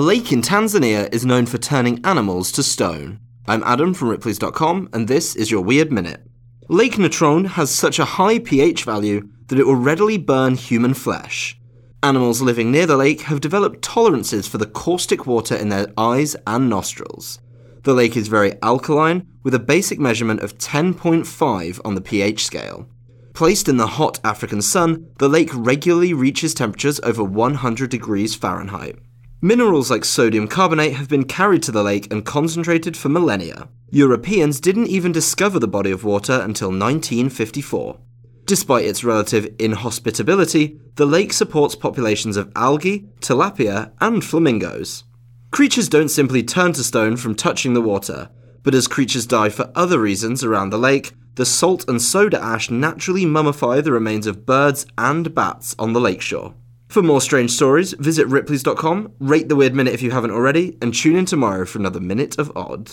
Lake in Tanzania is known for turning animals to stone. I'm Adam from Ripley's.com, and this is your Weird Minute. Lake Natron has such a high pH value that it will readily burn human flesh. Animals living near the lake have developed tolerances for the caustic water in their eyes and nostrils. The lake is very alkaline, with a basic measurement of 10.5 on the pH scale. Placed in the hot African sun, the lake regularly reaches temperatures over 100 degrees Fahrenheit. Minerals like sodium carbonate have been carried to the lake and concentrated for millennia. Europeans didn't even discover the body of water until 1954. Despite its relative inhospitability, the lake supports populations of algae, tilapia, and flamingos. Creatures don't simply turn to stone from touching the water, but as creatures die for other reasons around the lake, the salt and soda ash naturally mummify the remains of birds and bats on the lakeshore. For more strange stories, visit ripley's.com, rate the Weird Minute if you haven't already, and tune in tomorrow for another Minute of Odd.